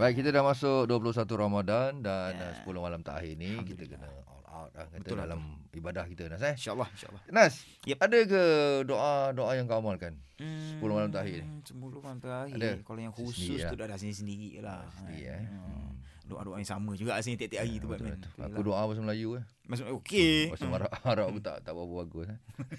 Baik, kita dah masuk 21 Ramadan dan Ya. yeah. 10 malam terakhir ni kita kena all out dah kata Betul lah dalam ibadah kita Nas eh. InsyaAllah, insyaAllah. Nas, Yep. ada ke doa-doa yang kau amalkan? Hmm, 10 malam terakhir ni? 10 malam terakhir. Ada? Kalau yang khusus Sendiri tu lah. dah dah sendiri-sendiri lah. Sendiri, kan. eh. Hmm. Doa-doa yang sama juga sini tiap-tiap hari tu betul, Batman. betul. Aku doa bahasa Melayu eh. Maksud okey. Bahasa Arab, Arab aku tak tak berapa bagus eh.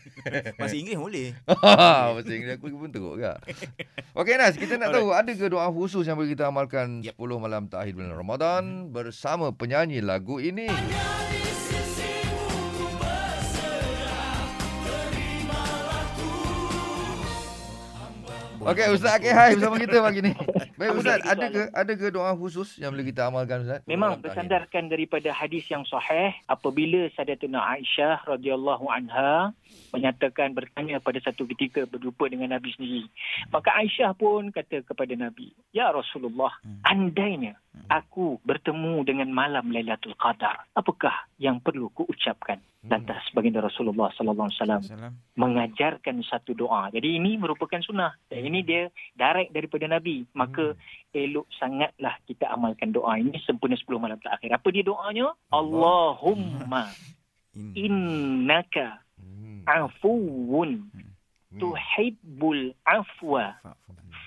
Bahasa Inggeris boleh. bahasa Inggeris aku pun teruk juga. Okey Nas, kita nak tahu ada ke doa khusus yang boleh kita amalkan Yep. 10 malam terakhir bulan Ramadan bersama penyanyi lagu ini. Okey, Ustaz Akil Hai bersama kita pagi ni. Baik Ustaz, Okey, ada ke ada ke doa khusus yang boleh kita amalkan Ustaz? Memang bersandarkan daripada hadis yang sahih apabila Sayyidatuna Aisyah radhiyallahu anha menyatakan bertanya pada satu ketika berjumpa dengan Nabi sendiri. Maka Aisyah pun kata kepada Nabi, "Ya Rasulullah, Hmm. andainya aku bertemu dengan malam Lailatul Qadar, apakah yang perlu ku ucapkan?" Lantas baginda Rasulullah sallallahu alaihi wasallam mengajarkan satu doa. Jadi ini merupakan sunnah. Dan ini dia direct daripada Nabi. Maka elok sangatlah kita amalkan doa ini sempurna 10 malam terakhir. Apa dia doanya? Allahumma In. innaka Hmm. afuwun tuhibbul afwa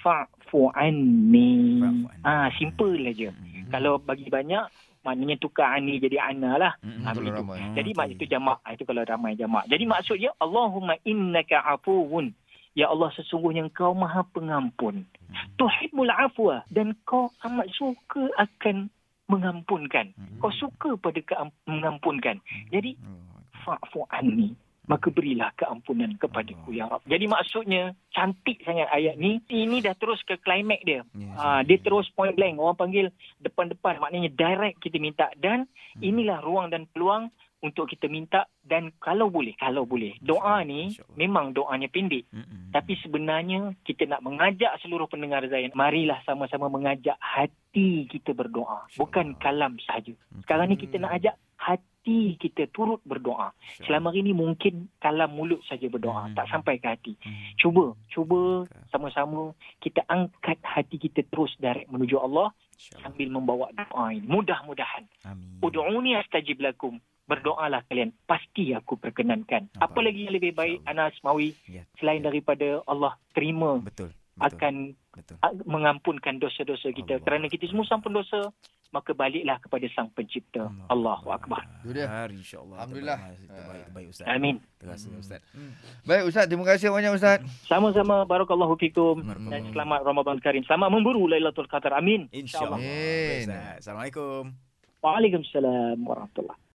Fa'fu anni. Ah, simple aja. Hmm. Kalau bagi banyak maknanya tukar ani jadi ana lah. Hmm. Begitu. ramai. Jadi mak itu jamak. Ah, Itu kalau ramai jamak. Jadi maksudnya Allahumma innaka afuwun. Ya Allah sesungguhnya engkau maha pengampun. Tuhibbul afwa. Dan kau amat suka akan mengampunkan. Hmm. Kau suka pada mengampunkan. Jadi Oh. fa'fu anni. Maka berilah keampunan kepadaku ya Rab. Jadi maksudnya cantik sangat ayat ni. Ini dah terus ke klimak dia. Yes. Ah, dia terus point blank. Orang panggil depan-depan. Maknanya direct kita minta. Dan Hmm. inilah ruang dan peluang untuk kita minta. Dan kalau boleh, kalau boleh. Doa ni memang doanya pendek. Hmm. Tapi sebenarnya kita nak mengajak seluruh pendengar Zain. Marilah sama-sama mengajak hati kita berdoa. Bukan kalam sahaja. Sekarang ni kita nak ajak hati kita turut berdoa. Selama hari ni mungkin kalam mulut saja berdoa. Hmm. Tak sampai ke hati. Hmm. Cuba, cuba sama-sama kita angkat hati kita terus direct menuju Allah sambil membawa doa ini. Mudah-mudahan. Amin. Udu'uni astajib lakum. Berdoalah kalian. Pasti aku perkenankan. Apa Amin. lagi yang lebih baik Anas Mawi Ya. selain daripada Allah terima Betul. Betul. akan Betul. mengampunkan dosa-dosa kita. Allah. Kerana kita semua sampun dosa, maka baliklah kepada Sang Pencipta. Allahu Akbar. Itu dia. Hari insyaAllah. Alhamdulillah. Terbaik, terbaik, terbaik Ustaz. Amin. Terima kasih Ustaz. Hmm. Baik Ustaz, terima kasih banyak Ustaz. Sama-sama barakallahu fikum dan selamat Ramadan Karim. Selamat memburu Lailatul Qadar. Amin. InsyaAllah. Amin. Assalamualaikum. Waalaikumsalam warahmatullahi